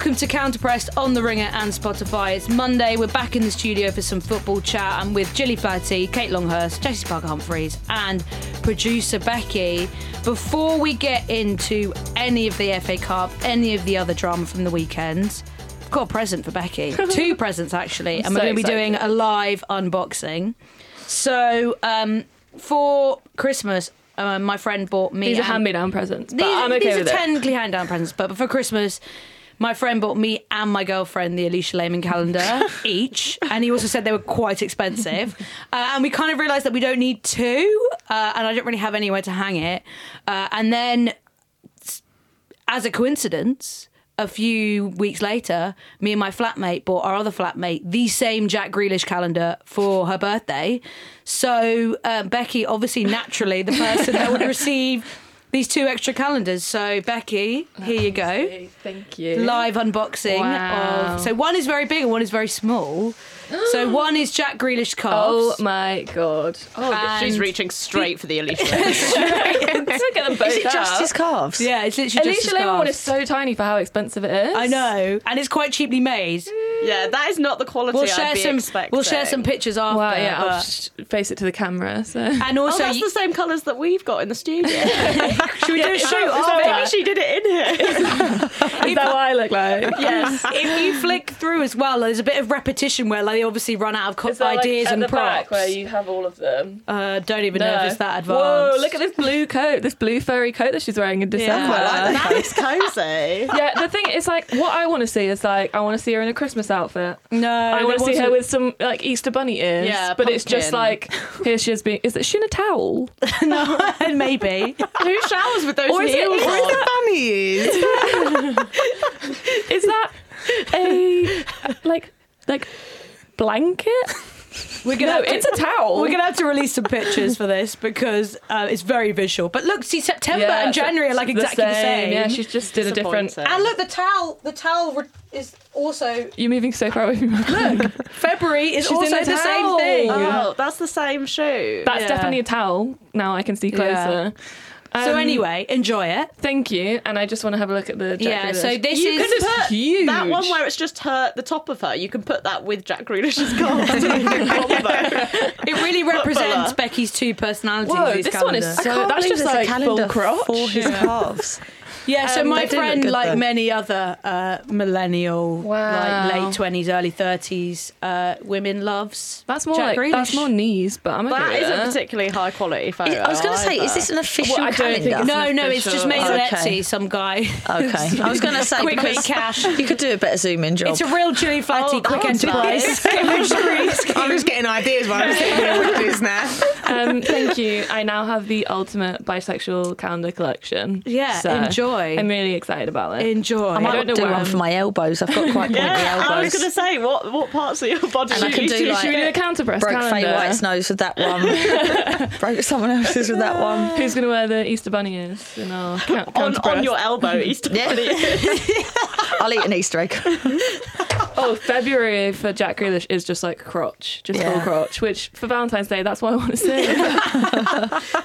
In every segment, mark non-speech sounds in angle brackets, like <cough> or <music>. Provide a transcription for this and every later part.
welcome to Counterpressed on the Ringer and Spotify. It's Monday. We're back in the studio for some football chat. I'm with Gilly Flaherty, Kate Longhurst, Jessy Parker Humphreys, and producer Becky. Before we get into any of the FA Cup, any of the other drama from the weekend, I've got a present for Becky. <laughs> Two presents actually, and we're going to be doing a live unboxing. So um, for Christmas, uh, my friend bought me. These are hand-me-down presents, but these, I'm okay these with are technically hand down presents, but for Christmas, my friend bought me and my girlfriend the Alisha Lehmann calendar <laughs> each, and he also said they were quite expensive. <laughs> Uh, and we kind of realised that we don't need two, uh, and I don't really have anywhere to hang it. Uh, and then, as a coincidence. A few weeks later, me and my flatmate bought our other flatmate the same Jack Grealish calendar for her birthday. So uh, Becky, obviously, naturally, the person that would <laughs> receive these two extra calendars. So Becky, here you go. Thank you. Live unboxing Wow. of. So one is very big and one is very small. So one is Jack Grealish calves. Oh my god! Oh, she's reaching straight for the <laughs> Alisha. Look at them both Is it just up. his calves? yeah, it's literally just Alisha his Lehmann one calves. is so tiny for how expensive it is. I know, and it's quite cheaply made. yeah, that is not the quality We'll I'd share be some. expecting. We'll share some pictures after. Well, yeah, I'll just face it to the camera. So. and Oh, also, that's you- the same colours that we've got in the studio. <laughs> should we do a shoot so after? maybe she did it in here. <laughs> Is that what I look like? yes. if you flick through as well, there's a bit of repetition where like, they obviously run out of co- Is that, like, ideas at and the props. back where you have all of them? uh, don't even know if it's that advanced. Whoa! Look at this blue coat, this blue furry coat that she's wearing in December. quite like That is cozy. <laughs> yeah, the thing is, like, what I want to see is like, I want to see her in a Christmas outfit. No, I want to see her with some like Easter bunny ears. Yeah, but it's just like here she is being. Is it she in a towel? <laughs> no, <laughs> maybe. Who showers with those Or is it- heels or is on? Is that a like like blanket? <laughs> We're gonna No, to- it's a towel. We're gonna have to release some pictures for this because uh, it's very visual. But look, see, September Yeah, and January are like exactly the same. Yeah, she's just did a different. And look, the towel, the towel re- is also You're moving so far away from me. look. February is <laughs> She's also in a the same thing. Oh, that's the same shoe. That's Yeah. definitely a towel. Now I can see closer. so Um, anyway, enjoy it. thank you. And I just want to have a look at the. Jack Yeah. So this you is. put huge. that one where it's just her, the top of her. You can put that with Jack Grealish's calves. to make a combo. It really represents Footballer. Becky's two personalities. Whoa, these this one is so. That's just like a calendar full crotch. for his calves. <laughs> Yeah, so Um, my they do look friend, good, like though. many other uh, millennial, Wow. like late twenties, early thirties uh, women, loves That's more Jack like that's more knees, but I'm okay that with isn't particularly high quality photo. I was going to say, is this an official Well, I don't think calendar? it's- No, no, it's just made on Okay. Etsy. Some guy. Okay, <laughs> I was going to say Quick because cash. you could do a better zoom in job. It's a real Chili Flatty Oh, quick oh, enterprise. I'm just <laughs> getting ideas while I'm sitting here with this now. um, thank you. I now have the ultimate bisexual calendar collection. Yeah, So enjoy. I'm really excited about it. Enjoy. I might don't know do where one I'm- for my elbows. I've got quite <laughs> pointy Yeah, I was going to say, what what parts of your body And I can do, use? like- Should we do a counter press Broke calendar? Faye White's nose with that one. <laughs> Broke someone else's with that one. <laughs> Who's going to wear the Easter bunny ears in our count, on, counter press? on your elbow, Easter Yeah. bunny. I'll eat an Easter egg. Oh, February for Jack Grealish is just like crotch, just full crotch. Which for Valentine's Day, that's what I want to say.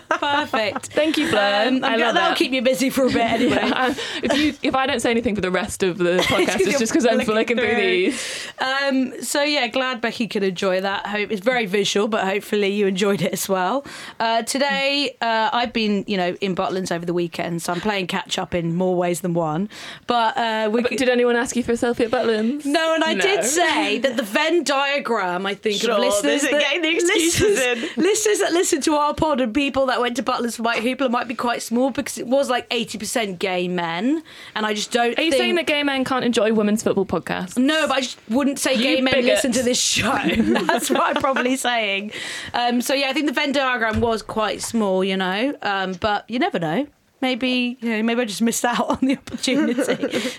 Perfect. Thank you, Blair. Um, I love that'll that. keep you busy for a bit anyway. <laughs> Um, if you if I don't say anything for the rest of the <laughs> podcast, it's just because I'm flicking through through. these. Um, so yeah, glad Becky could enjoy that. Hope it's very visual, but hopefully you enjoyed it as well. Uh, today, uh, I've been you know in Butlins over the weekend, so I'm playing catch up in more ways than one. But uh, we But did anyone ask you for a selfie at Butlins? no, and I No. did say that the Venn diagram, I think, Sure, of listeners that, getting the excuses listeners, in. listeners that listen to our pod and people that went to Butlins for Mighty Hoopla might be quite small because it was like 80% gay men, and I just don't Are you think... saying that gay men can't enjoy women's football podcasts? No, but I just wouldn't say gay You men listen to this show. <laughs> <laughs> That's what I'm probably saying. Um, so yeah, I think the Venn diagram was quite small, you know, um, but you never know. Maybe you know, maybe I just missed out <laughs> on the opportunity.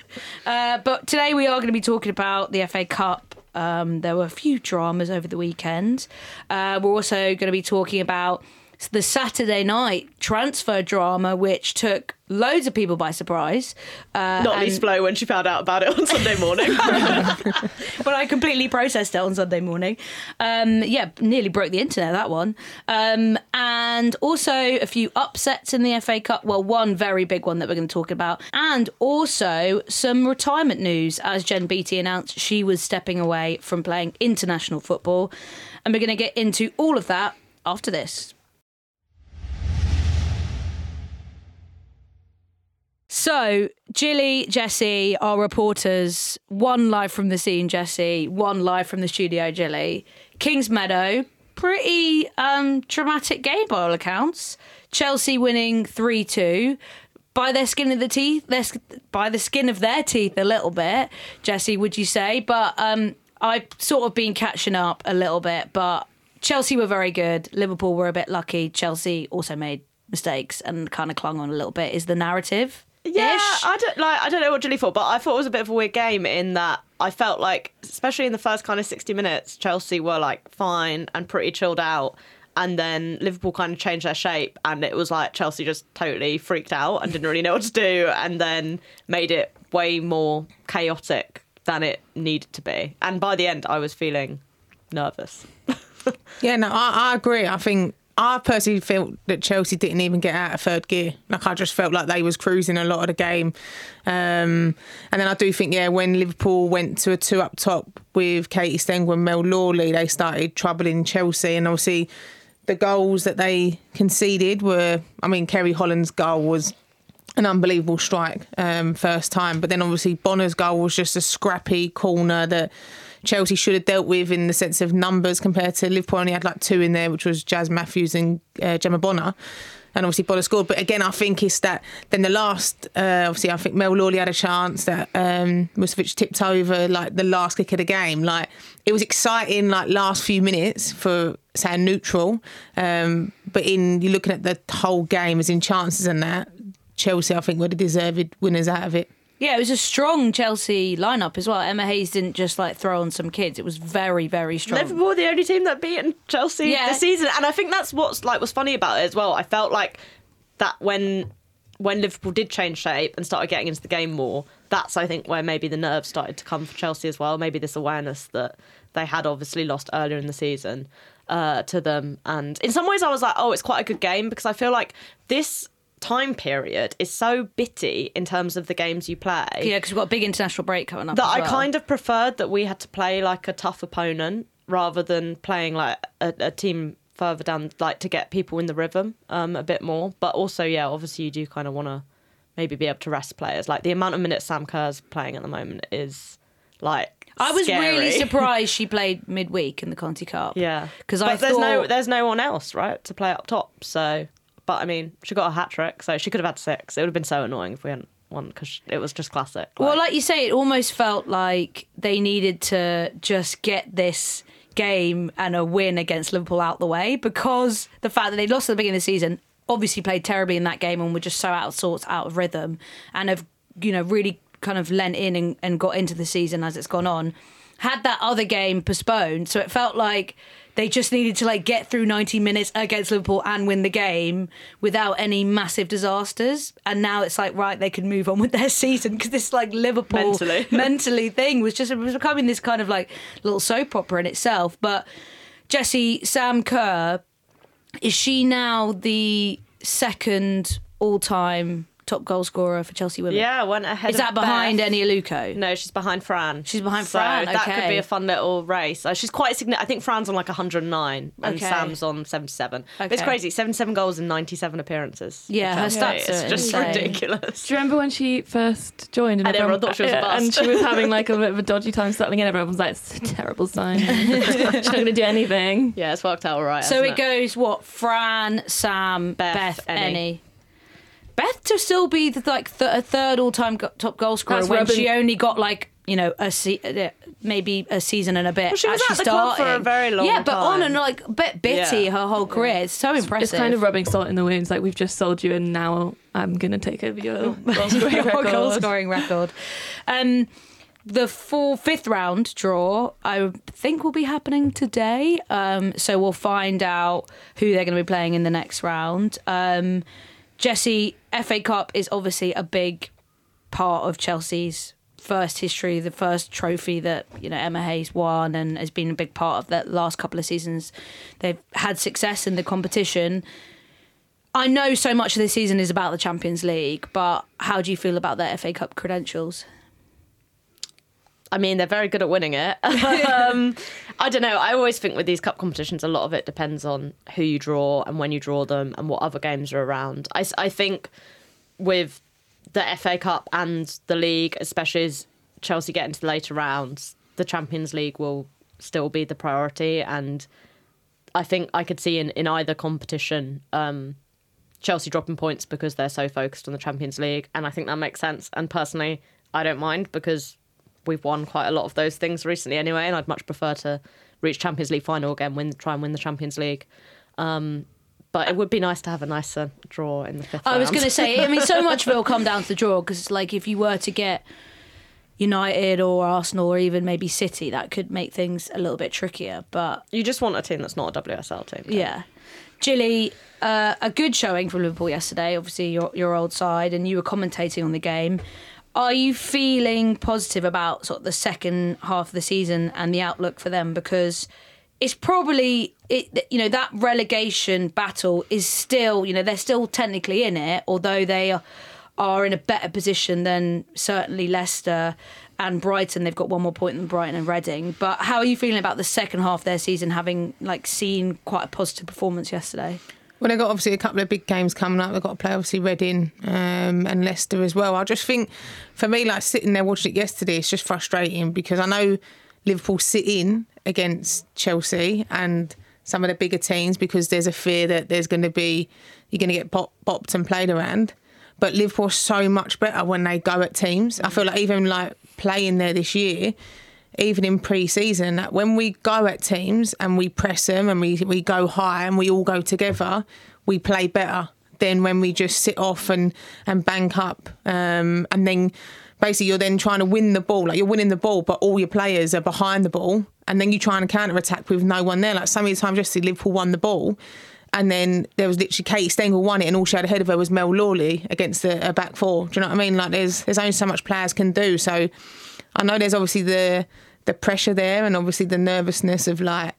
uh, but today we are going to be talking about the FA Cup. Um, there were a few dramas over the weekend. Uh, we're also going to be talking about the Saturday night transfer drama, which took loads of people by surprise. Uh, Not and- least Flo when she found out about it on Sunday <laughs> morning. <laughs> but I completely processed it on Sunday morning. Um, yeah, nearly broke the internet that one. Um, and also a few upsets in the FA Cup. Well, one very big one that we're going to talk about, and also some retirement news as Jen Beattie announced she was stepping away from playing international football. And we're going to get into all of that after this. So, Gilly, Jessy, our reporters, one live from the scene, Jessy, one live from the studio, Gilly. Kings Meadow, pretty um, dramatic game by all accounts. Chelsea winning 3 2. By their skin of the teeth, their, by the skin of their teeth, a little bit, Jessy, would you say? But um, I've sort of been catching up a little bit, but Chelsea were very good. Liverpool were a bit lucky. Chelsea also made mistakes and kind of clung on a little bit. Is the narrative? Yeah, I don't like. I don't know what Gilly thought, but I thought it was a bit of a weird game in that I felt like, especially in the first kind of sixty minutes, Chelsea were like fine and pretty chilled out, and then Liverpool kind of changed their shape, and it was like Chelsea just totally freaked out and didn't really know what to do, and then made it way more chaotic than it needed to be. And by the end, I was feeling nervous. <laughs> Yeah, no, I, I agree. I think I personally felt that Chelsea didn't even get out of third gear. Like I just felt like they was cruising a lot of the game. Um, and then I do think, yeah, when Liverpool went to a two up top with Katie Stengel and Mel Lawley, they started troubling Chelsea. And obviously, the goals that they conceded were, I mean, Ceri Holland's goal was an unbelievable strike um, first time. But then obviously Bonner's goal was just a scrappy corner that Chelsea should have dealt with in the sense of numbers compared to Liverpool only had like two in there, which was Jazz Matthews and uh, Gemma Bonner. And obviously Bonner scored. But again, I think it's that then the last, uh, obviously, I think Mel Lawley had a chance that um, Musovic tipped over like the last kick of the game. Like it was exciting, like last few minutes for say neutral. Um, but in you're looking at the whole game as in chances and that, Chelsea, I think, were the deserved winners out of it. Yeah, it was a strong Chelsea lineup as well. Emma Hayes didn't just like throw on some kids. It was very, very strong. Liverpool were the only team that beaten Chelsea Yeah. this season, and I think that's what's like was funny about it as well. I felt like that when when Liverpool did change shape and started getting into the game more, that's I think where maybe the nerves started to come for Chelsea as well. Maybe this awareness that they had obviously lost earlier in the season uh, to them, and in some ways I was like, oh, it's quite a good game because I feel like this time period is so bitty in terms of the games you play Yeah, because we've got a big international break coming up. that as I kind of preferred that we had to play like a tough opponent rather than playing like a, a team further down, like to get people in the rhythm um, a bit more. But also, yeah, obviously you do kind of want to maybe be able to rest players. Like the amount of minutes Sam Kerr's playing at the moment is like I was really <laughs> surprised she played midweek in the Conti Cup. Yeah, because I there's thought no there's no one else right to play up top. So, but I mean, she got a hat trick, so she could have had six. It would have been so annoying if we hadn't won because it was just classic. Well, like you say, it almost felt like they needed to just get this game and a win against Liverpool out the way because the fact that they lost at the beginning of the season, obviously played terribly in that game and were just so out of sorts, out of rhythm, and have you know really kind of lent in and, and got into the season as it's gone on. Had that other game postponed, so it felt like they just needed to like get through 90 minutes against Liverpool and win the game without any massive disasters. And now it's like right, they can move on with their <laughs> season because this like Liverpool Mentally. <laughs> mentally thing was just was becoming this kind of like little soap opera in itself. But Jessy Sam Kerr is she now the second all-time top goal scorer for Chelsea women? yeah, went ahead. Is of that behind Beth. Eni Aluko? No, she's behind Fran. She's behind So Fran, that could be a fun little race. Uh, she's quite significant. I think Fran's on like 109 and Okay. Sam's on 77. It's crazy. 77 goals and 97 appearances. Yeah, her stats It's are just insane. ridiculous. Do you remember when she first joined? And everyone thought she was a <laughs> bust? And she was having like a <laughs> bit of a dodgy time settling in. Everyone was like, "It's a terrible sign. <laughs> She's not going to do anything." Yeah, it's worked out all right. So hasn't it goes what? Fran, Sam, Beth, Beth, Eni. Eni. Beth to still be the like th- a third all-time go- top goal scorer That's when she only got like you know a se- uh, maybe a season and a bit. Well, she was actually at the club for a very long Yeah, but on time. and like bit bitty Yeah. her whole career. It's so impressive. It's kind of rubbing salt in the wounds. Like we've just sold you, and now I'm going to take over your <laughs> <laughs> goal scoring Your goal record. scoring record. Um, the full fifth round draw, I think, will be happening today. Um, so we'll find out who they're going to be playing in the next round. Um, Jessy, FA Cup is obviously a big part of Chelsea's first history, the first trophy that you know Emma Hayes won, and has been a big part of that last couple of seasons. They've had success in the competition. I know so much of this season is about the Champions League, but how do you feel about their FA Cup credentials? I mean, they're very good at winning it. <laughs> um, I don't know. I always think with these cup competitions, a lot of it depends on who you draw and when you draw them and what other games are around. I, I think with the FA Cup and the league, especially as Chelsea get into the later rounds, the Champions League will still be the priority. And I think I could see in, in either competition um, Chelsea dropping points because they're so focused on the Champions League. And I think that makes sense. And personally, I don't mind because we've won quite a lot of those things recently anyway, and I'd much prefer to reach Champions League final again, win, try and win the Champions League. Um, but it would be nice to have a nicer draw in the fifth. I was going to say, I mean, so much of <laughs> it will come down to the draw because, like, if you were to get United or Arsenal or even maybe City, that could make things a little bit trickier. But you just want a team that's not a WSL team. yeah, Gilly, uh, a good showing from Liverpool yesterday. Obviously, your your old side, and you were commentating on the game. Are you feeling positive about sort of the second half of the season and the outlook for them? Because it's probably it you know that relegation battle is still you know they're still technically in it although they are, are in a better position than certainly Leicester and Brighton. They've got one more point than Brighton and Reading. But how are you feeling about the second half of their season having like seen quite a positive performance yesterday Well, they've got obviously a couple of big games coming up. They've got to play obviously Reading um, and Leicester as well. I just think for me, like sitting there watching it yesterday, it's just frustrating because I know Liverpool sit in against Chelsea and some of the bigger teams because there's a fear that there's going to be you're going to get bop, bopped and played around. But Liverpool's so much better when they go at teams. I feel like even like playing there this year, even in pre-season, that when we go at teams and we press them and we we go high and we all go together, we play better than when we just sit off and and bank up um, and then basically you're then trying to win the ball like you're winning the ball but all your players are behind the ball and then you try and counter attack with no one there like so many times yesterday Liverpool won the ball and then there was literally Kate Stengel won it, and all she had ahead of her was Mel Lawley against a, a back four. Do you know what I mean? Like there's there's only so much players can do. So I know there's obviously the the pressure there, and obviously the nervousness of like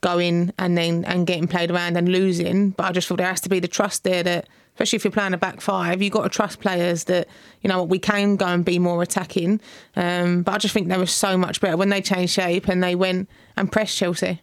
going and then and getting played around and losing. But I just thought there has to be the trust there that, especially if you're playing a back five, you've got to trust players that you know we can go and be more attacking. Um, but I just think they were so much better when they changed shape and they went and pressed Chelsea.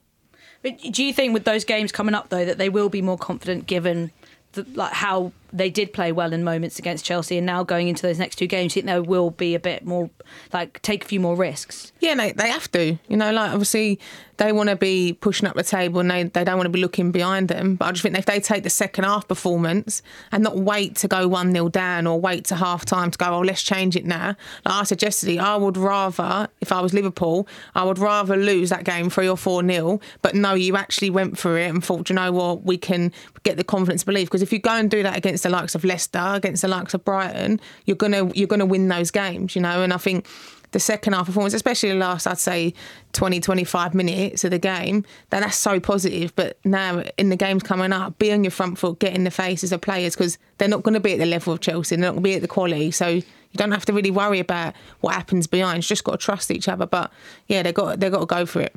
But do you think with those games coming up though that they will be more confident given the, like how they did play well in moments against Chelsea and now going into those next two games, you think there will be a bit more like take a few more risks? Yeah, they, they have to. You know, like obviously they want to be pushing up the table and they, they don't want to be looking behind them. But I just think if they take the second half performance and not wait to go 1 0 down or wait to half time to go, oh, let's change it now. Like I said yesterday, I would rather, if I was Liverpool, I would rather lose that game 3 or 4 0. But no, you actually went for it and thought, you know what, we can get the confidence to believe. Because if you go and do that against the likes of Leicester, against the likes of Brighton, you're gonna you're gonna win those games, you know. And I think the second half performance, especially the last, I'd say 20, 25 minutes of the game, then that's so positive. But now in the games coming up, be on your front foot, get in the faces of players because they're not going to be at the level of Chelsea, they're not going to be at the quality. So you don't have to really worry about what happens behind. You just got to trust each other. But yeah, they got they got to go for it.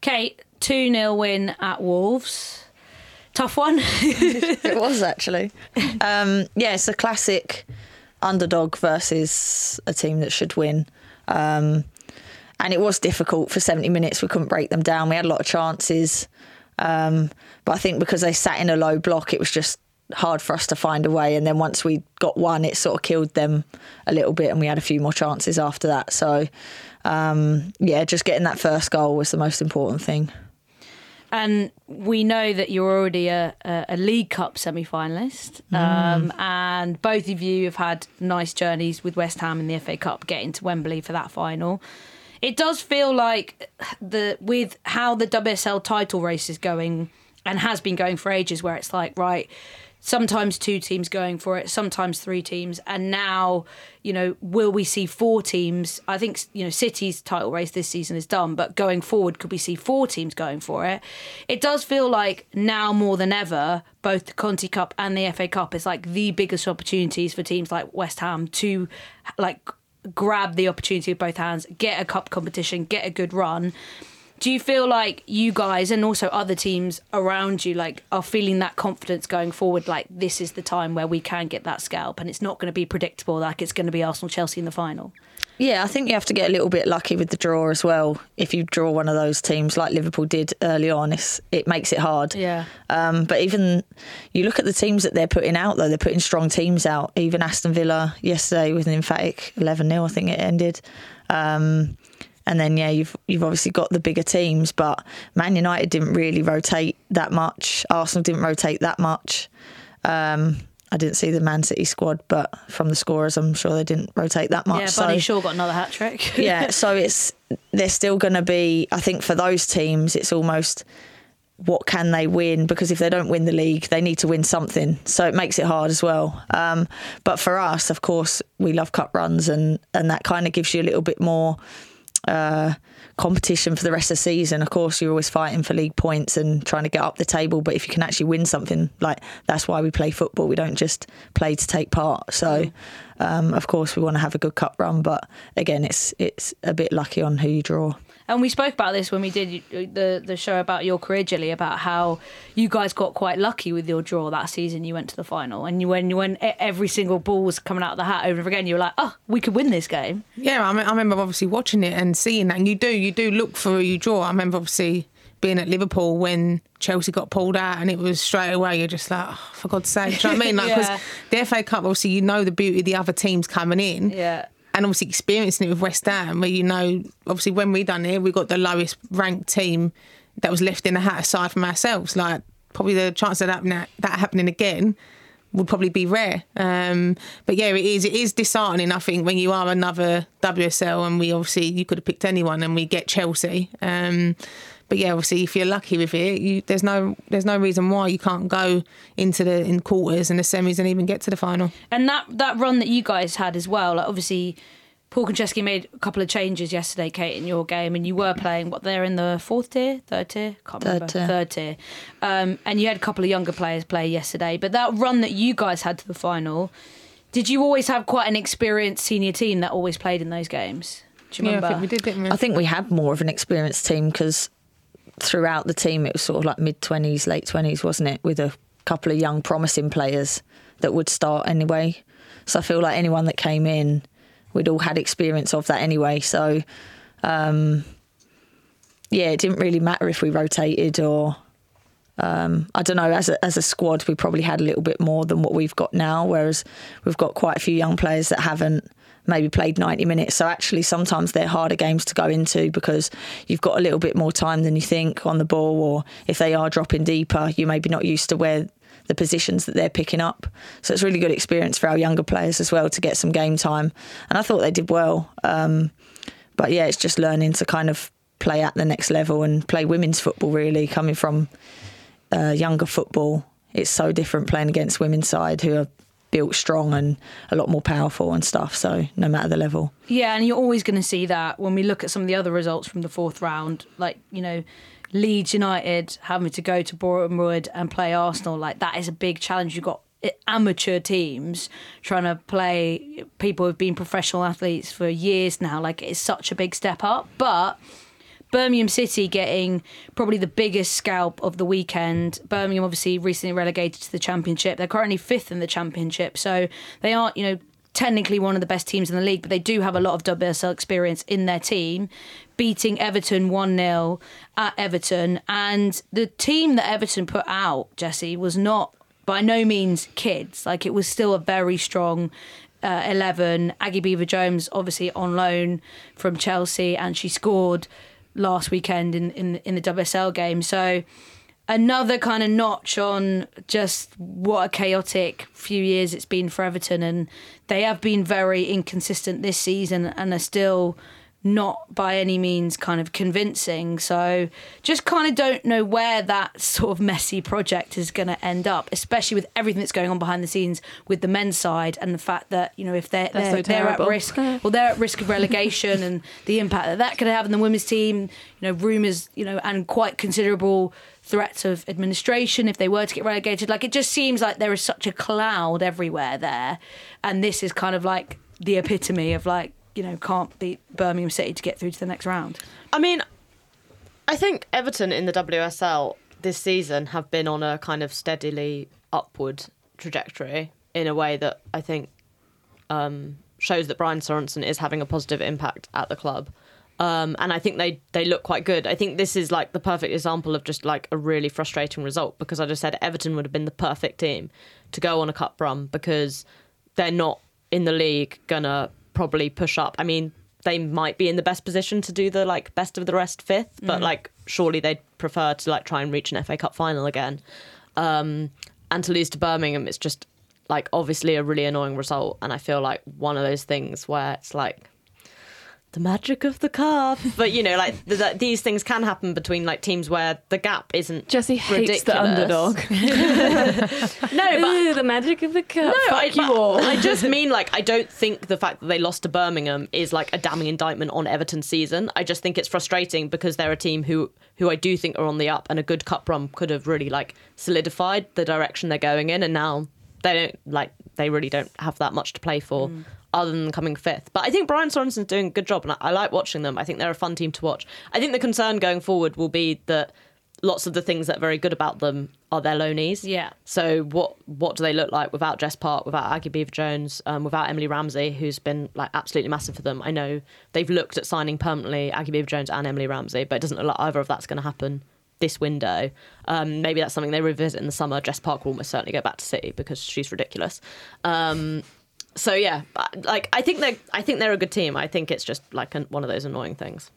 Kate, 2 0 win at Wolves. Tough one. <laughs> It was actually. Um, yeah, it's a classic underdog versus a team that should win. Um, and it was difficult for 70 minutes. We couldn't break them down. We had a lot of chances. Um, but I think because they sat in a low block, it was just hard for us to find a way. And then once we got one, it sort of killed them a little bit. And we had a few more chances after that. So, um, yeah, just getting that first goal was the most important thing. And we know that you're already a, a, League Cup semi finalist. Mm. Um, and both of you have had nice journeys with West Ham in the FA Cup, getting to Wembley for that final. It does feel like the with how the WSL title race is going and has been going for ages, where it's like, right, sometimes two teams going for it, sometimes three teams, and now, you know, will we see four teams? I think you know City's title race this season is done, but going forward, could we see four teams going for it? It does feel like now more than ever, both the Conti Cup and the FA Cup is like the biggest opportunities for teams like West Ham to like grab the opportunity with both hands, get a cup competition, get a good run do you feel like you guys and also other teams around you like are feeling that confidence going forward like this is the time where we can get that scalp and it's not going to be predictable like it's going to be arsenal chelsea in the final Yeah, I think you have to get a little bit lucky with the draw as well. If you draw one of those teams like Liverpool did early on, it's, it makes it hard. Yeah. Um, but even you look at the teams that they're putting out, though, they're putting strong teams out. Even Aston Villa yesterday with an emphatic 11 0, I think it ended. Um, and then yeah, you've you've obviously got the bigger teams, but Man United didn't really rotate that much. Arsenal didn't rotate that much. Um, I didn't see the Man City squad, but from the scorers, I'm sure they didn't rotate that much. yeah Bunny so, shaw got another hat trick <laughs> yeah, <laughs> so it's they're still going to be. I think for those teams, it's almost what can they win because if they don't win the league, they need to win something. So it makes it hard as well. Um, but for us, of course, we love cup runs, and and that kind of gives you a little bit more uh, competition for the rest of the season. Of course, you're always fighting for league points and trying to get up the table. But if you can actually win something, like that's why we play football. We don't just play to take part. So, um, of course, we want to have a good cup run. But again, it's it's a bit lucky on who you draw. And we spoke about this when we did the the show about your career, Gilly, about how you guys got quite lucky with your draw that season. You went to the final, and you when when every single ball was coming out of the hat over and over again, you were like, "Oh, we could win this game." Yeah, I, me- I remember obviously watching it and seeing that. And you do, you do look for you draw. I remember obviously being at Liverpool when Chelsea got pulled out, and it was straight away. You're just like, oh, for God's sake, do you know what I mean? Like, <laughs> Yeah. because the FA Cup, obviously, you know the beauty of the other teams coming in. Yeah. And obviously experiencing it with West Ham, where you know, obviously when we done it, we got the lowest ranked team that was left in the hat aside from ourselves. Like probably the chance of that that happening again would probably be rare. Um, but yeah, it is. It is disheartening. I think when you are another WSL, and we obviously you could have picked anyone, and we get Chelsea. Um, but yeah, obviously, if you're lucky with it, you, there's no there's no reason why you can't go into the in quarters and the semis and even get to the final. And that that run that you guys had as well, like obviously. Paul Konchesky made a couple of changes yesterday, Kate, in your game, and you were playing what they're in the fourth tier, third tier, can't Third remember, tier. third tier. Um, and you had a couple of younger players play yesterday, but that run that you guys had to the final, did you always have quite an experienced senior team that always played in those games? Do you Yeah, remember? I think we did, didn't we? I think we had more of an experienced team because throughout the team it was sort of like mid twenties, late twenties, wasn't it? With a couple of young, promising players that would start anyway. So I feel like anyone that came in, we'd all had experience of that anyway. So um, yeah, it didn't really matter if we rotated or. Um, I don't know. As a, as a squad, we probably had a little bit more than what we've got now. Whereas we've got quite a few young players that haven't maybe played 90 minutes. So actually, sometimes they're harder games to go into because you've got a little bit more time than you think on the ball, or if they are dropping deeper, you're maybe not used to where the positions that they're picking up. So it's really good experience for our younger players as well to get some game time. And I thought they did well. Um, but yeah, it's just learning to kind of play at the next level and play women's football. Really coming from uh, younger football, it's so different playing against women's side who are built strong and a lot more powerful and stuff. So no matter the level. Yeah, and you're always going to see that when we look at some of the other results from the fourth round, like you know, Leeds United having to go to Boreham Wood and play Arsenal. Like that is a big challenge. You've got eh, amateur teams trying to play people who've been professional athletes for years now. Like it's such a big step up, but. Birmingham City getting probably the biggest scalp of the weekend. Birmingham obviously recently relegated to the championship. They're currently fifth in the championship, so they aren't, you know, technically one of the best teams in the league, but they do have a lot of WSL experience in their team, beating Everton 1 0 at Everton. And the team that Everton put out, Jessy, was not by no means kids. Like it was still a very strong uh, 11. Aggie Beever Jones, obviously on loan from Chelsea, and she scored last weekend in, in, in the WSL game. So another kind of notch on just what a chaotic few years it's been for Everton. And they have been very inconsistent this season and are still not by any means kind of convincing. So just kind of don't know where that sort of messy project is going to end up, especially with everything that's going on behind the scenes with the men's side and the fact that you know if they're they're, so they're at risk, <laughs> well they're at risk of relegation and the impact that that could have on the women's team. You know rumours, you know, and quite considerable threats of administration if they were to get relegated. Like it just seems like there is such a cloud everywhere there, and this is kind of like the epitome of like you know can't beat Birmingham City to get through to the next round. I mean, I think Everton in the WSL this season have been on a kind of steadily upward trajectory in a way that I think um, shows that Brian Sorensen is having a positive impact at the club. Um, and I think they, they look quite good. I think this is like the perfect example of just like a really frustrating result because I just said Everton would have been the perfect team to go on a cup run because they're not in the league gonna probably push up. I mean, they might be in the best position to do the like best of the rest fifth, but like surely they'd prefer to like try and reach an FA Cup final again. Um, and to lose to Birmingham, it's just like obviously a really annoying result. And I feel like one of those things where it's like the magic of the cup. <laughs> But you know, like th- th- these things can happen between like teams where the gap isn't. Jessy hates the underdog. <laughs> No, but Ooh, the magic of the cup. No, Fuck I, you all. I just <laughs> mean like I don't think the fact that they lost to Birmingham is like a damning indictment on Everton's season. I just think it's frustrating because they're a team who who I do think are on the up, and a good cup run could have really like solidified the direction they're going in, and now they don't like they really don't have that much to play for. Mm. Other than coming fifth, but I think Brian Sorensen's doing a good job, and I, I like watching them. I think they're a fun team to watch. I think the concern going forward will be that lots of the things that are very good about them are their loanees. Yeah. So what what do they look like without Jess Park, without Aggie Beever Jones, um, without Emily Ramsey, who's been like absolutely massive for them? I know they've looked at signing permanently Aggie Beever Jones and Emily Ramsey, but it doesn't look like either of that's going to happen this window. Um, maybe that's something they revisit in the summer. Jess Park will almost certainly go back to City because she's ridiculous. Um, so yeah, like I think they I think they're a good team. I think it's just like an, one of those annoying things.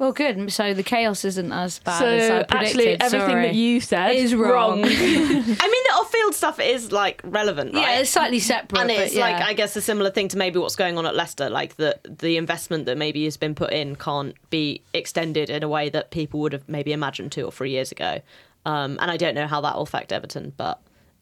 Well, good. So the chaos isn't as bad so as I predicted. actually, everything Sorry. that you said is wrong. <laughs> <laughs> I mean, the off-field stuff is like relevant, right? yeah, it's slightly separate. and but it's yeah. like I guess a similar thing to maybe what's going on at Leicester, like the the investment that maybe has been put in can't be extended in a way that people would have maybe imagined two or three years ago. Um, and I don't know how that will affect Everton, but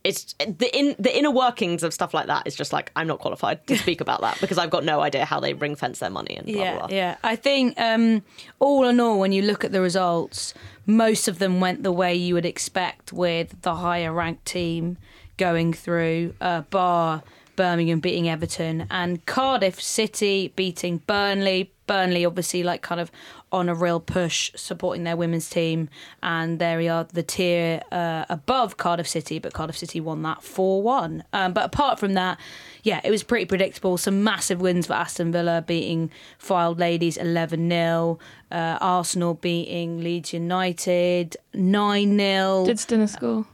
it's the in the inner workings of stuff like that is just like I'm not qualified to speak about that because I've got no idea how they ring fence their money and blah yeah, blah blah. yeah. I think um, all in all, when you look at the results, most of them went the way you would expect with the higher ranked team going through, uh, bar Birmingham beating Everton and Cardiff City beating Burnley. Burnley, obviously, like kind of on a real push, supporting their women's team, and there we are, the tier uh, above Cardiff City, but Cardiff City won that four one. Um, but apart from that, yeah, it was pretty predictable. Some massive wins for Aston Villa, beating Fylde Ladies eleven 0 uh, Arsenal beating Leeds United nine 0 Did Stina score?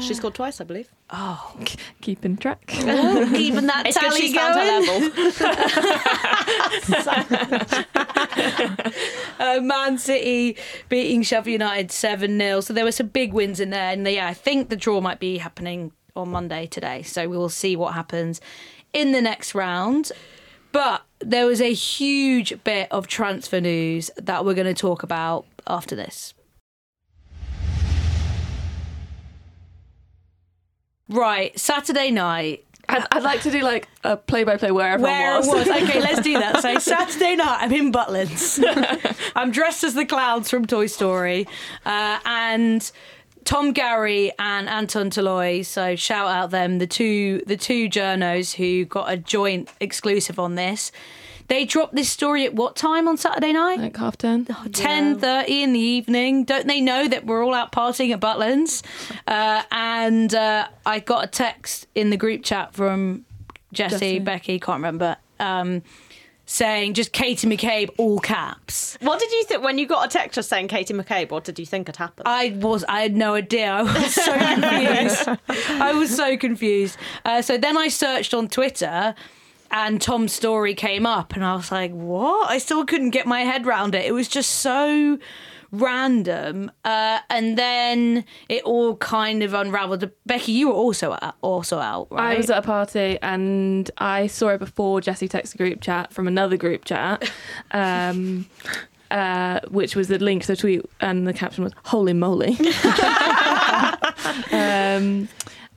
She scored twice, I believe. Oh, keeping track. <laughs> Keeping that It's tally she's found her going. level. <laughs> uh, Man City beating Sheffield United 7 0. So there were some big wins in there. And yeah, I think the draw might be happening on Monday today. So we will see what happens in the next round. But there was a huge bit of transfer news that we're going to talk about after this. Right, Saturday night, I'd, I'd like to do like a play-by-play where everyone where was. was. Okay, let's do that. So <laughs> Saturday night, I'm in Butlins. <laughs> I'm dressed as the clowns from Toy Story, uh, and Tom Garry and Anton Toloy. So shout out them, the two the two journos who got a joint exclusive on this. They dropped this story at what time on Saturday night? like half ten. ten thirty in the evening. Don't they know that we're all out partying at Butlins? Uh, and uh, I got a text in the group chat from Jessy, Jessy. Becky, can't remember, um, saying just Katie McCabe, all caps. What did you think when you got a text just saying Katie McCabe? What did you think had happened? I was, I had no idea. I was so <laughs> confused. I was so confused. Uh, so then I searched on Twitter and Tom's story came up and I was like, what? I still couldn't get my head round it. It was just so random. Uh, and then it all kind of unraveled. Becky, you were also out, also out, right? I was at a party and I saw it before Jessy texted a group chat from another group chat, <laughs> um, uh, which was the link to the tweet, and the caption was "Holy moly!" <laughs> <laughs> um,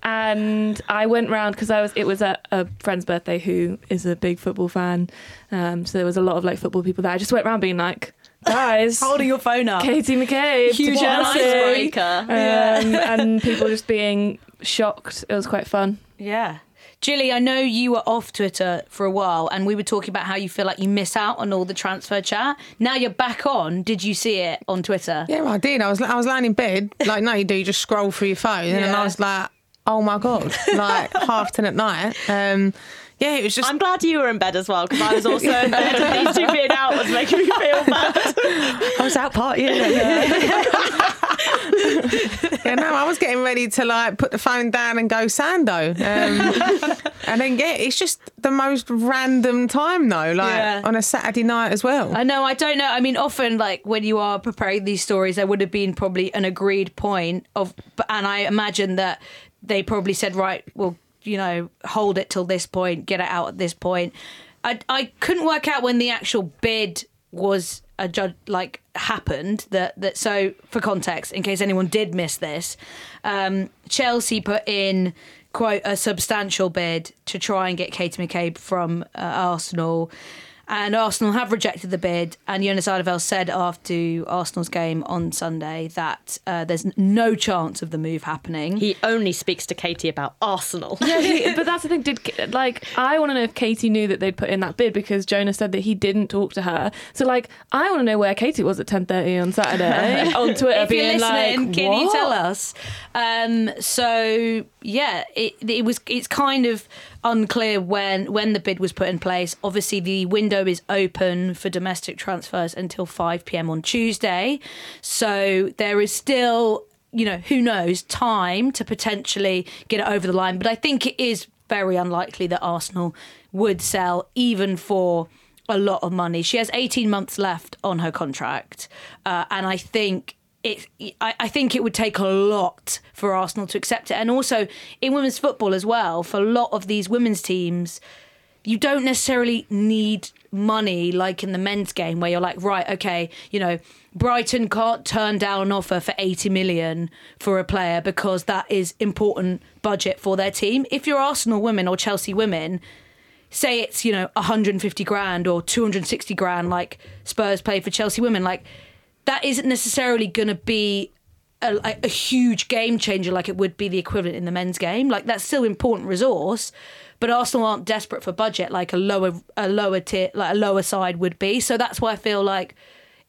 and I went round because I was. It was at a friend's birthday who is a big football fan, um, so there was a lot of like football people there. I just went round being like, guys, <laughs> holding your phone up. Katie McCabe, Huge to Chelsea. icebreaker. Um, and people just being shocked. It was quite fun. Yeah. Gilly, I know you were off Twitter for a while and we were talking about how you feel like you miss out on all the transfer chat. Now you're back on. Did you see it on Twitter? Yeah, I did. I was I was lying in bed, like no, you do. You just scroll through your phone, and I was like, oh my god, like <laughs> half ten at night. Um, yeah, it was just. I'm glad you were in bed as well because I was also in bed. and These two <laughs> being out was making me feel bad. I was out partying. <laughs> yeah, no, I was getting ready to like put the phone down and go Sando, um, and then yeah, it's just the most random time though, like Yeah. on a Saturday night as well. I know, I don't know. I mean, often, like when you are preparing these stories, there would have been probably an agreed point of, and I imagine that they probably said, right, well, you know, hold it till this point, get it out at this point. I, I couldn't work out when the actual bid was a judge like happened that that so for context in case anyone did miss this um chelsea put in quite a substantial bid to try and get Katie McCabe from uh, Arsenal. And Arsenal have rejected the bid. And Jonas Eidevall said after Arsenal's game on Sunday that uh, there's no chance of the move happening. He only speaks to Katie about Arsenal. Yeah, he- <laughs> but that's the thing. Did like I want to know if Katie knew that they'd put in that bid because Jonah said that he didn't talk to her. So like I want to know where Katie was at ten thirty on Saturday <laughs> on Twitter, if you're being listening, like, can you tell us? Um, so yeah, it, it was. It's kind of unclear when when the bid was put in place. Obviously, the window is open for domestic transfers until five pm on Tuesday. So there is still, you know, who knows, time to potentially get it over the line. But I think it is very unlikely that Arsenal would sell even for a lot of money. She has 18 months left on her contract, uh, and I think it. I, I think it would take a lot for Arsenal to accept it, and also in women's football as well. For a lot of these women's teams, you don't necessarily need money like in the men's game where you're like right okay you know brighton can't turn down an offer for 80 million for a player because that is important budget for their team if you're arsenal women or chelsea women say it's you know 150 grand or 260 grand like spurs play for chelsea women like that isn't necessarily going to be a, a huge game changer like it would be the equivalent in the men's game. Like that's still important resource, but Arsenal aren't desperate for budget like a lower a lower tier like a lower side would be. So that's why I feel like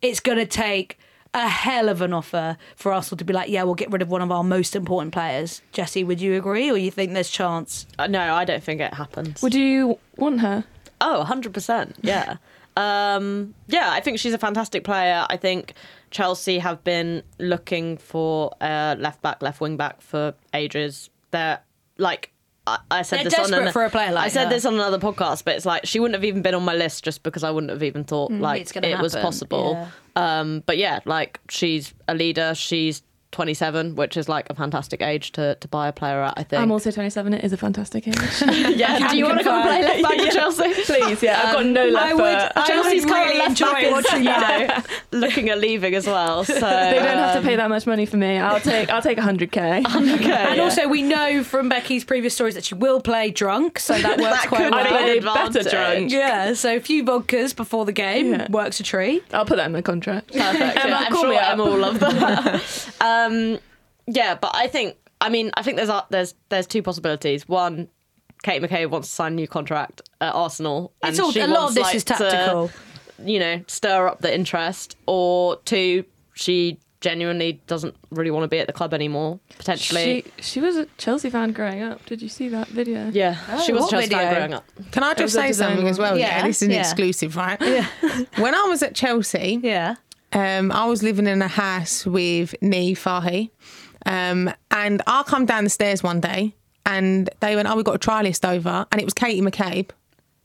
it's going to take a hell of an offer for Arsenal to be like, yeah, we'll get rid of one of our most important players. Jessy, would you agree, or you think there's chance? Uh, no, I don't think it happens. Would you want her? Oh, 100%. Yeah. Um, yeah, I think she's a fantastic player. I think Chelsea have been looking for a left back, left wing back for ages. They're like, I, I said They're this on an- for a player like I said her. this on another podcast, but it's like she wouldn't have even been on my list just because I wouldn't have even thought like Mm, gonna it was happen, possible. Um, but yeah, like she's a leader. She's 27, which is like a fantastic age to, to buy a player at. I think. I'm also 27. It is a fantastic age. <laughs> yeah. Do you want to come and play left back for <laughs> Chelsea? Please, yeah. I've got no um, left I would- foot. I Chelsea's would current really left back is, watching you that. know, <laughs> looking at leaving as well. So They don't have to um, pay that much money for me. I'll take I'll take 100k. Okay, And yeah. also, we know from Becky's previous stories that she will play drunk, so that works That quite well. I play better drunk. Yeah, so a few vodkas before the game Yeah. works a treat. I'll put that in the contract. Perfect. Emma, Yeah, I'm call sure me up. Emma will love that. Um, yeah, but I think I mean I think there's a- there's there's two possibilities. One, Kate McKay wants to sign a new contract at Arsenal, and It's all- she a lot of wants, this like, is to, tactical. you know, stir up the interest. Or two, she genuinely doesn't really want to be at the club anymore. Potentially, She she was a Chelsea fan growing up. Did you see that video? yeah, she Oh, was a what Chelsea fan growing up. Can I just say something as well? Yeah, Yeah, this is an yeah. exclusive, right? Yeah. when I was at Chelsea, Yeah. Um, I was living in a house with Niamh Fahey. Um, and I come down the stairs one day and they went, Oh, we've got a trialist over. And it was Katie McCabe.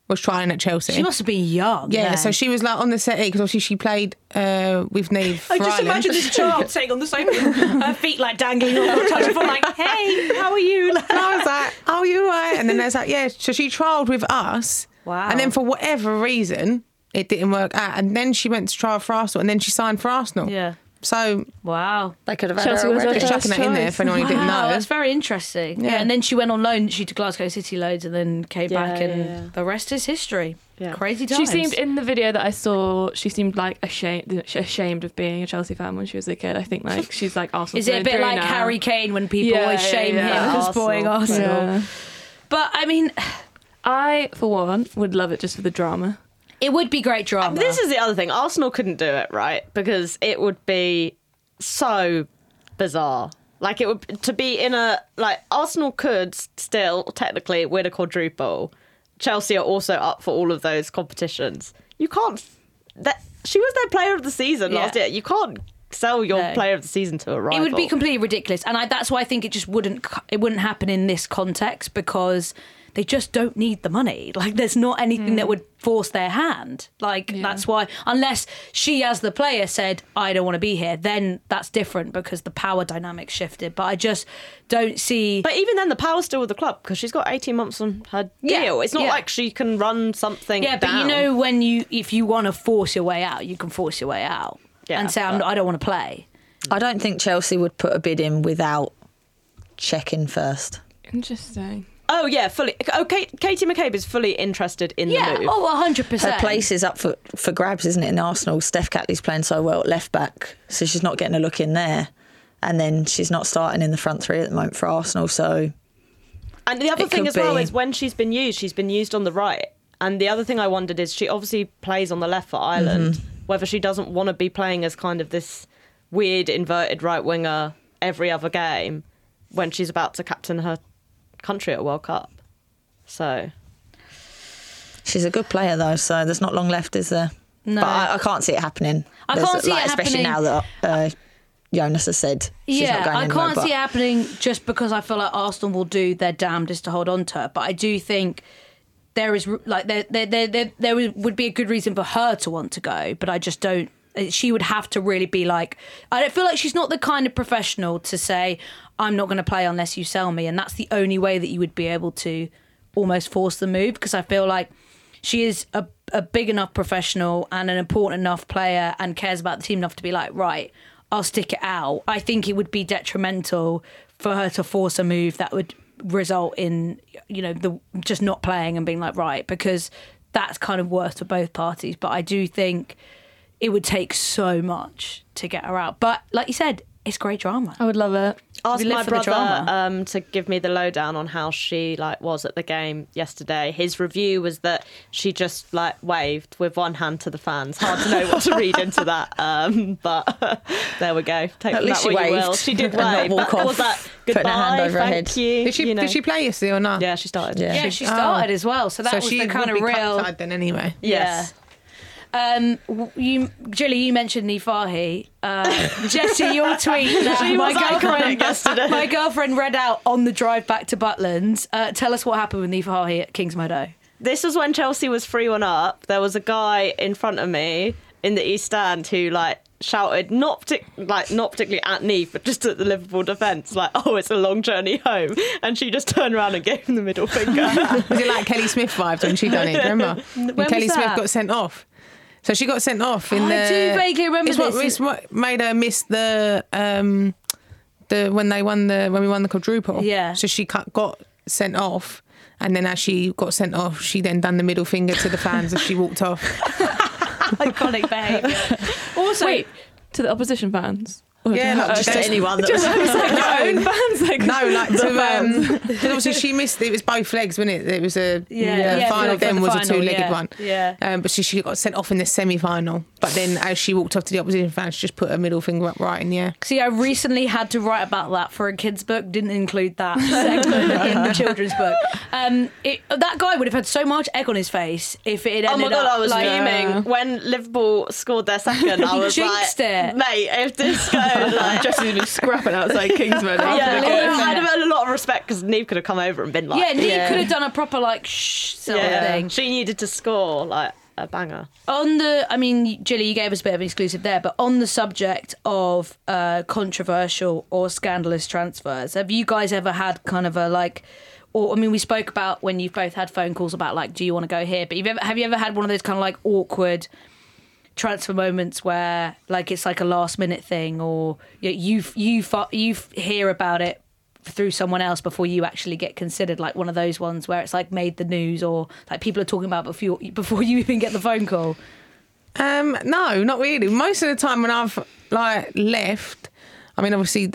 was trying at Chelsea. She must have been young. yeah, then. so she was like on the set because obviously she played uh, with Niamh. <laughs> I just Ireland. imagine this child <laughs> sitting on the sofa, her feet like dangling off the touch of like, "Hey, how are you?" <laughs> And I was like, "Oh, you right?" And then there's like, "Yeah." So she trialled with us. Wow. And then for whatever reason, it didn't work out. And then she went to trial for Arsenal, and then she signed for Arsenal. Yeah. So Wow. They could have had Chelsea her was already. just First chucking that in there choice. for anyone who didn't Wow, know. that's very interesting. Yeah. Yeah. and then she went on loan. She to Glasgow City loads, and then came Yeah, back, and yeah, yeah. the rest is history. Yeah. Crazy times. She seemed in the video that I saw. She seemed like ashamed, ashamed of being a Chelsea fan when she was a kid. I think like she's like <laughs> Arsenal. Is it a bit like Harry Kane when people Yeah, always shame yeah. him for supporting Arsenal. Arsenal? Yeah. But I mean, <sighs> I, for one, would love it just for the drama. It would be great drama. This is the other thing. Arsenal couldn't do it, right? Because it would be so bizarre. Like it would to be in a like Arsenal could still technically win a quadruple. Chelsea are also up for all of those competitions. You can't. That she was their player of the season Yeah. last year. You can't sell your No. player of the season to a rival. it would be completely ridiculous, and I, that's why I think it just wouldn't. It wouldn't happen in this context because they just don't need the money. <laughs> Like, there's not anything that hmm. would force their hand. Like, Yeah. that's why, unless she, as the player, said, "I don't want to be here," then that's different because the power dynamic shifted. But I just don't see. But even then, the power's still with the club because she's got 18 months on her deal. Yeah, deal. It's not yeah. like she can run something. yeah, but you know when you if you want to force your way out, you can force your way out Yeah, and say, but- "I don't want to play." I don't think Chelsea would put a bid in without checking first. Interesting. Oh yeah, fully. Oh, Kate, Katie McCabe is fully interested in Yeah, the move. oh, hundred Her percent. place is up for, for grabs, isn't it, in Arsenal? Steph Catley's playing so well at left back, so she's not getting a look in there. And then she's not starting in the front three at the moment for Arsenal, so And the other thing could as well is when she's been used, she's been used on the right. And the other thing I wondered is she obviously plays on the left for Ireland. Mm-hmm. Whether she doesn't want to be playing as kind of this weird inverted right winger every other game when she's about to captain her country at a World Cup. So she's a good player though. So there's not long left, is there? No. But I, I can't see it happening. I There's, can't see like, it especially happening. now that uh, Jonas has said she's yeah, not going I anywhere. can't but see it happening just because I feel like Arsenal will do their damnedest to hold on to her. But I do think there is like there there there there, there would be a good reason for her to want to go, but I just don't. Uh, she would have to really be like. I don't feel like she's not the kind of professional to say I'm not going to play unless you sell me, and that's the only way that you would be able to almost force the move because I feel like she is a, a big enough professional and an important enough player and cares about the team enough to be like, right, I'll stick it out. I think it would be detrimental for her to force a move that would result in, you know, the just not playing and being like, right, because that's kind of worse for both parties. But I do think it would take so much to get her out. But like you said, it's great drama. I would love it. ask my brother um, to give me the lowdown on how she like was at the game yesterday. His review was that she just like waved with one hand to the fans. Hard to know what to read into <laughs> that, um, but <laughs> there we go. Take At from least that she what you will. waved She did <laughs> and not wave. walk That- off, was that putting goodbye? her hand over her thank head. you. Did she you know. did she play yesterday or not? Yeah, she started. Yeah. Yeah, she started as well. So that so was she the kind would of be real. cut-side then anyway. Yes. Um, you, Gilly, you mentioned Niamh Fahey. Uh, <laughs> Jessy, your tweet. <laughs> that She my was girlfriend yesterday. My girlfriend read out on the drive back to Butlands. Uh, tell us what happened with Niamh Fahey at Kingsmeadow. This was when Chelsea was 3 1 up. There was a guy in front of me in the East Stand who, like, shouted not partic- like not particularly at Niamh, but just at the Liverpool defence, like, "Oh, it's a long journey home," and she just <laughs> turned around and gave him the middle finger. Was it like Kelly Smith vibes when she done it? Remember? When, was Kelly Smith got sent off. So she got sent off in I the. do vaguely remember it's What, this. it's what made her miss the um, the when they won the when we won the quadruple. Yeah. So she cut, got sent off, and then as she got sent off, she then done the middle finger to the fans as she walked off. <laughs> Iconic behaviour. <laughs> Also, Wait, to the opposition fans. Or Yeah, to like, her- just to anyone that <laughs> was her <laughs> own fans. Like, No, <laughs> like to fans. um, 'cause obviously she missed. It was both legs, wasn't it? It was a Yeah, the yeah, final. for the- then for the was a two-legged yeah, one. yeah. Um, but she, she got sent off in the semi-final. But then as she walked off to the opposition fans, she just put her middle finger up right in the air. See, I recently had to write about that for a kid's book. Didn't include that segment in the children's book. Um, it, that guy would have had so much egg on his face if it had Oh my god, up I was like, fuming when Liverpool scored their second. I was jinxed like, it. mate, if this goes know, like, Jessy's been scrapping outside Kingsman. after yeah, the well, game. I'd have had a lot of respect because Niamh could have come over and been like, Yeah, Niamh Yeah. could have done a proper like shh sort of thing. She needed to score like a banger. On the, I mean, Gilly, you gave us a bit of an exclusive there, but on the subject of uh, controversial or scandalous transfers, have you guys ever had kind of a like, or I mean, we spoke about when you've both had phone calls about like, do you want to go here? But you've ever, have you ever had one of those kind of like awkward transfer moments where like it's like a last minute thing, or you you you hear about it through someone else before you actually get considered like one of those ones where it's like made the news or like people are talking about before before you even get the phone call Um, no, not really. Most of the time when I've like left, I mean, obviously,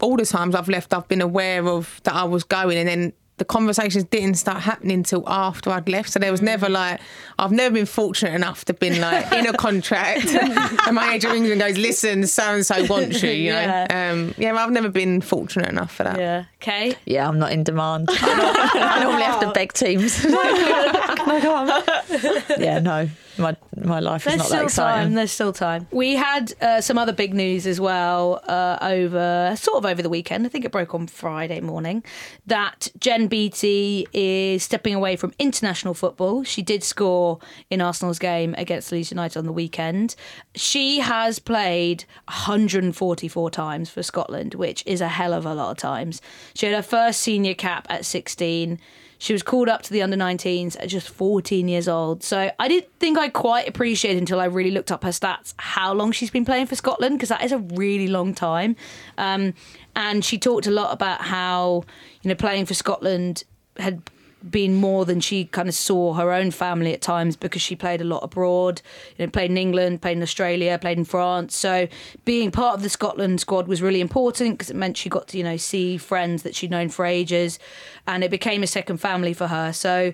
all the times I've left, I've been aware of that I was going, and then the conversations didn't start happening till after I'd left. So there was never like, I've never been fortunate enough to been like in a <laughs> contract, and my agent rings and goes, "Listen, so and so wants you." You know, Yeah. um, yeah, I've never been fortunate enough for that. Yeah. Okay. Yeah, I'm not in demand. <laughs> I normally have to beg teams. Can I come? yeah, no, my my life is There's not that still time. exciting. There's still time. We had uh, some other big news as well uh, over sort of over the weekend. I think it broke on Friday morning that Jen Beattie is stepping away from international football. She did score in Arsenal's game against Leeds United on the weekend. She has played 144 times for Scotland, which is a hell of a lot of times. She had her first senior cap at 16. She was called up to the under 19s at just 14 years old. So I didn't think I quite appreciated until I really looked up her stats how long she's been playing for Scotland because that is a really long time. Um, and she talked a lot about how you know playing for Scotland had been more than she kind of saw her own family at times because she played a lot abroad. You know, played in England, played in Australia, played in France. So being part of the Scotland squad was really important because it meant she got to you know see friends that she'd known for ages, and it became a second family for her. So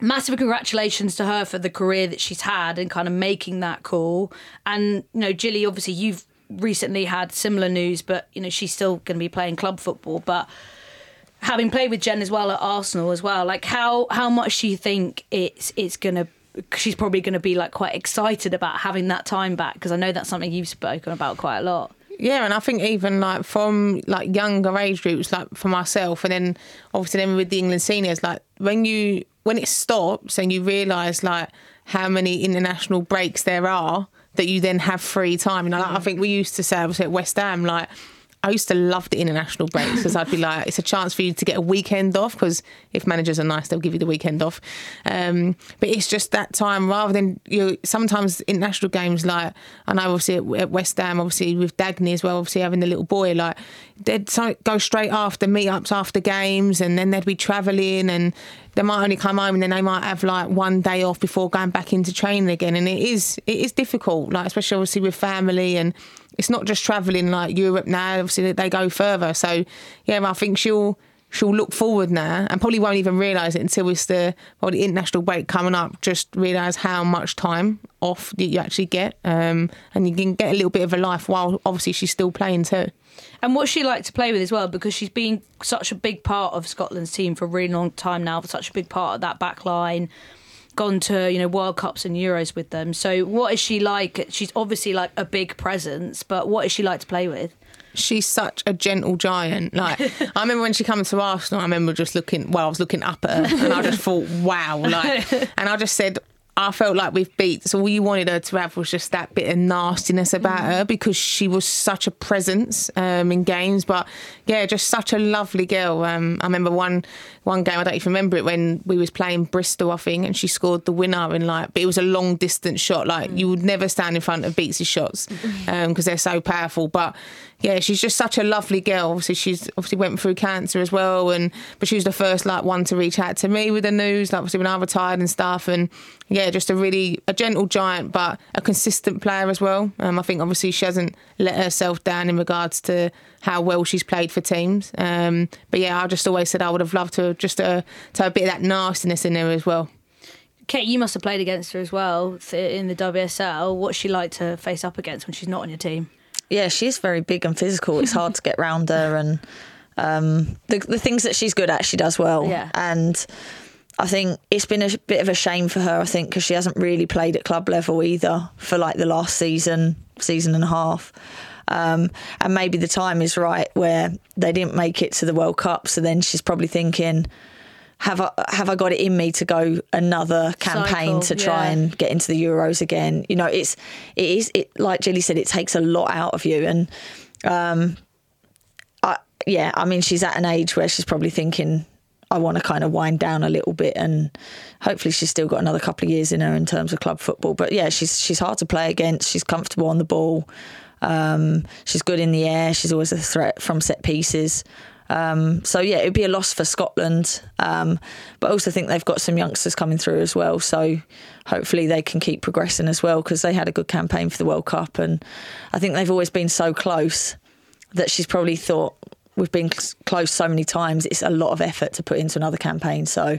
massive congratulations to her for the career that she's had and kind of making that call. And you know, Gilly, obviously you've recently had similar news, but you know she's still going to be playing club football, but having played with Jen as well at Arsenal as well, like how how much do you think it's it's gonna? She's probably to be like quite excited about having that time back because I know that's something you've spoken about quite a lot. Yeah, and I think even like from like younger age groups, like for myself, and then obviously then with the England seniors, like when you when it stops and you realise like how many international breaks there are that you then have free time. You know, like, I mm. think we used to say obviously at West Ham, like I used to love the international breaks because I'd be like, it's a chance for you to get a weekend off because if managers are nice, they'll give you the weekend off. Um, but it's just that time rather than you. Sometimes international games, like I know obviously at, at West Ham, obviously with Dagny as well, obviously having the little boy, like they'd go straight after meetups after games, and then they'd be travelling and. They might only come home and then they might have like one day off before going back into training again, and it is it is difficult, like especially obviously with family and it's not just travelling like Europe now. Obviously, they go further. So, yeah, I think she'll she'll look forward now and probably won't even realise it until it's the well, the international break coming up. Just realise how much time off you actually get, um, and you can get a little bit of a life while obviously she's still playing too. And what's she like to play with as well? Because she's been such a big part of Scotland's team for a really long time now, for such a big part of that back line. Gone to you know World Cups and Euros with them. So what is she like? She's obviously like a big presence, but what is she like to play with? she's such a gentle giant. Like <laughs> I remember when she came to Arsenal, I remember just looking. Well, I was looking up at her, and I just thought, wow. Like, <laughs> and I just said. I felt like we've beat. So all you wanted her to have was just that bit of nastiness about her because she was such a presence um, in games. But yeah, just such a lovely girl. Um, I remember one one game. I don't even remember it when we was playing Bristol, I think, and she scored the winner in like. But it was a long distance shot. Like you would never stand in front of Beats' shots <laughs> because they're so powerful. But yeah, she's just such a lovely girl. Obviously, she's obviously went through cancer as well, and but she was the first like one to reach out to me with the news. Like obviously when I retired and stuff, and yeah, just a really a gentle giant, but a consistent player as well. Um, I think obviously she hasn't let herself down in regards to how well she's played for teams. Um, but yeah, I just always said I would have loved to have just uh, to have a bit of that nastiness in there as well. Kate, you must have played against her as well in the WSL. What's she like to face up against when she's not on your team? Yeah, she's very big and physical. It's hard to get round her, and um, the the things that she's good at, she does well. Yeah. And I think it's been a bit of a shame for her. I think because she hasn't really played at club level either for like the last season season and a half. Um, and maybe the time is right where they didn't make it to the World Cup. So then she's probably thinking, have I have I got it in me to go another campaign Cycle, to try yeah. and get into the Euros again? You know, it's it is it like Gilly said, it takes a lot out of you, and um, I, yeah, I mean, she's at an age where she's probably thinking, I want to kind of wind down a little bit, and hopefully she's still got another couple of years in her in terms of club football. But yeah, she's she's hard to play against. She's comfortable on the ball. Um, she's good in the air. She's always a threat from set pieces. Um, so yeah, it'd be a loss for Scotland, um, but also think they've got some youngsters coming through as well. So hopefully they can keep progressing as well because they had a good campaign for the World Cup, and I think they've always been so close that she's probably thought we've been cl- close so many times. It's a lot of effort to put into another campaign. So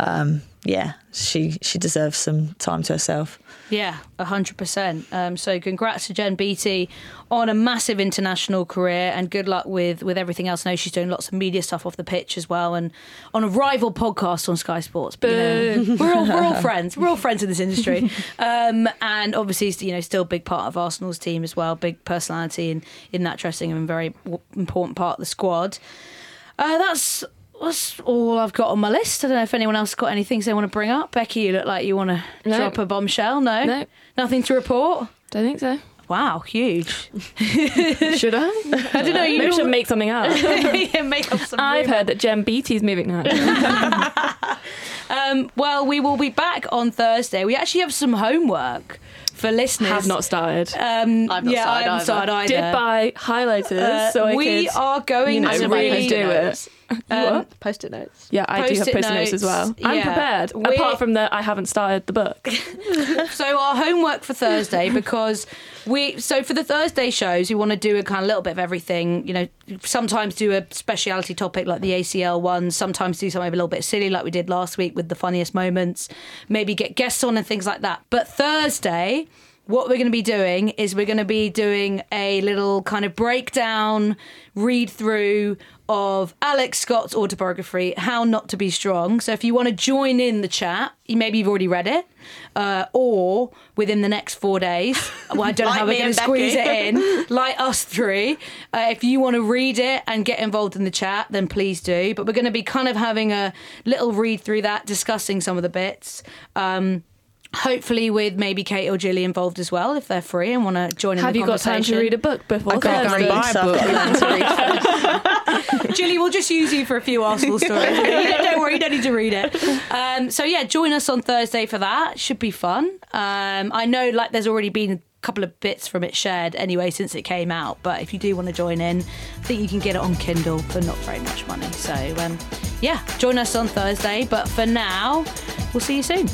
um, yeah, she she deserves some time to herself. Yeah, hundred percent. Um, so congrats to Jen Beattie on a massive international career, and good luck with with everything else. I know she's doing lots of media stuff off the pitch as well, and on a rival podcast on Sky Sports. But, you know, <laughs> we're all we're all <laughs> friends. We're all friends in this industry, um, and obviously, you know, still a big part of Arsenal's team as well. Big personality in in that dressing room, very important part of the squad. Uh, that's that's all I've got on my list. I don't know if anyone else got anything they want to bring up. Becky, you look like you want to No. drop a bombshell. No, No. nothing to report. Don't think so. Wow, huge. <laughs> Should I? I don't know. You Maybe I should make something up. <laughs> yeah, make up some. I've rumour. heard that Jen Beattie's moving now. <laughs> Um, well, we will be back on Thursday. We actually have some homework for listeners. Have not started. Um, I've not yeah, I started haven't either. started either. Did buy highlighters Uh, so I we could. are going you know, to really read do it. Notes. Um, Post-it notes. Yeah, I do have Post-it post-it notes as well. I'm yeah. prepared. We're- Apart from that, I haven't started the book. <laughs> <laughs> So our homework for Thursday because we so for the Thursday shows we want to do a kind of little bit of everything. You know, sometimes do a speciality topic like the ACL one. Sometimes do something a little bit silly like we did last week with the funniest moments. Maybe get guests on and things like that. But Thursday. What we're going to be doing is we're going to be doing a little kind of breakdown, read through of Alex Scott's autobiography, How Not to Be Strong. So if you want to join in the chat, maybe you've already read it, uh, or within the next four days, well, I don't know <laughs> how we're going to squeeze it in, <laughs> like us three. Uh, if you want to read it and get involved in the chat, then please do. But we're going to be kind of having a little read through that, discussing some of the bits. Um, Hopefully, with maybe Kate or Gilly involved as well, if they're free and want to join in Have the you got time to conversation. read a book before I can't Thursday? go and buy a book. got to learn to read. <laughs> Julie, we'll just use you for a few Arsenal <laughs> stories. You don't, don't worry, you don't need to read it. Um, so yeah, join us on Thursday for that. Should be fun. Um, I know like there's already been a couple of bits from it shared anyway since it came out, but if you do want to join in, I think you can get it on Kindle for not very much money. So um, yeah, join us on Thursday. But for now, we'll see you soon.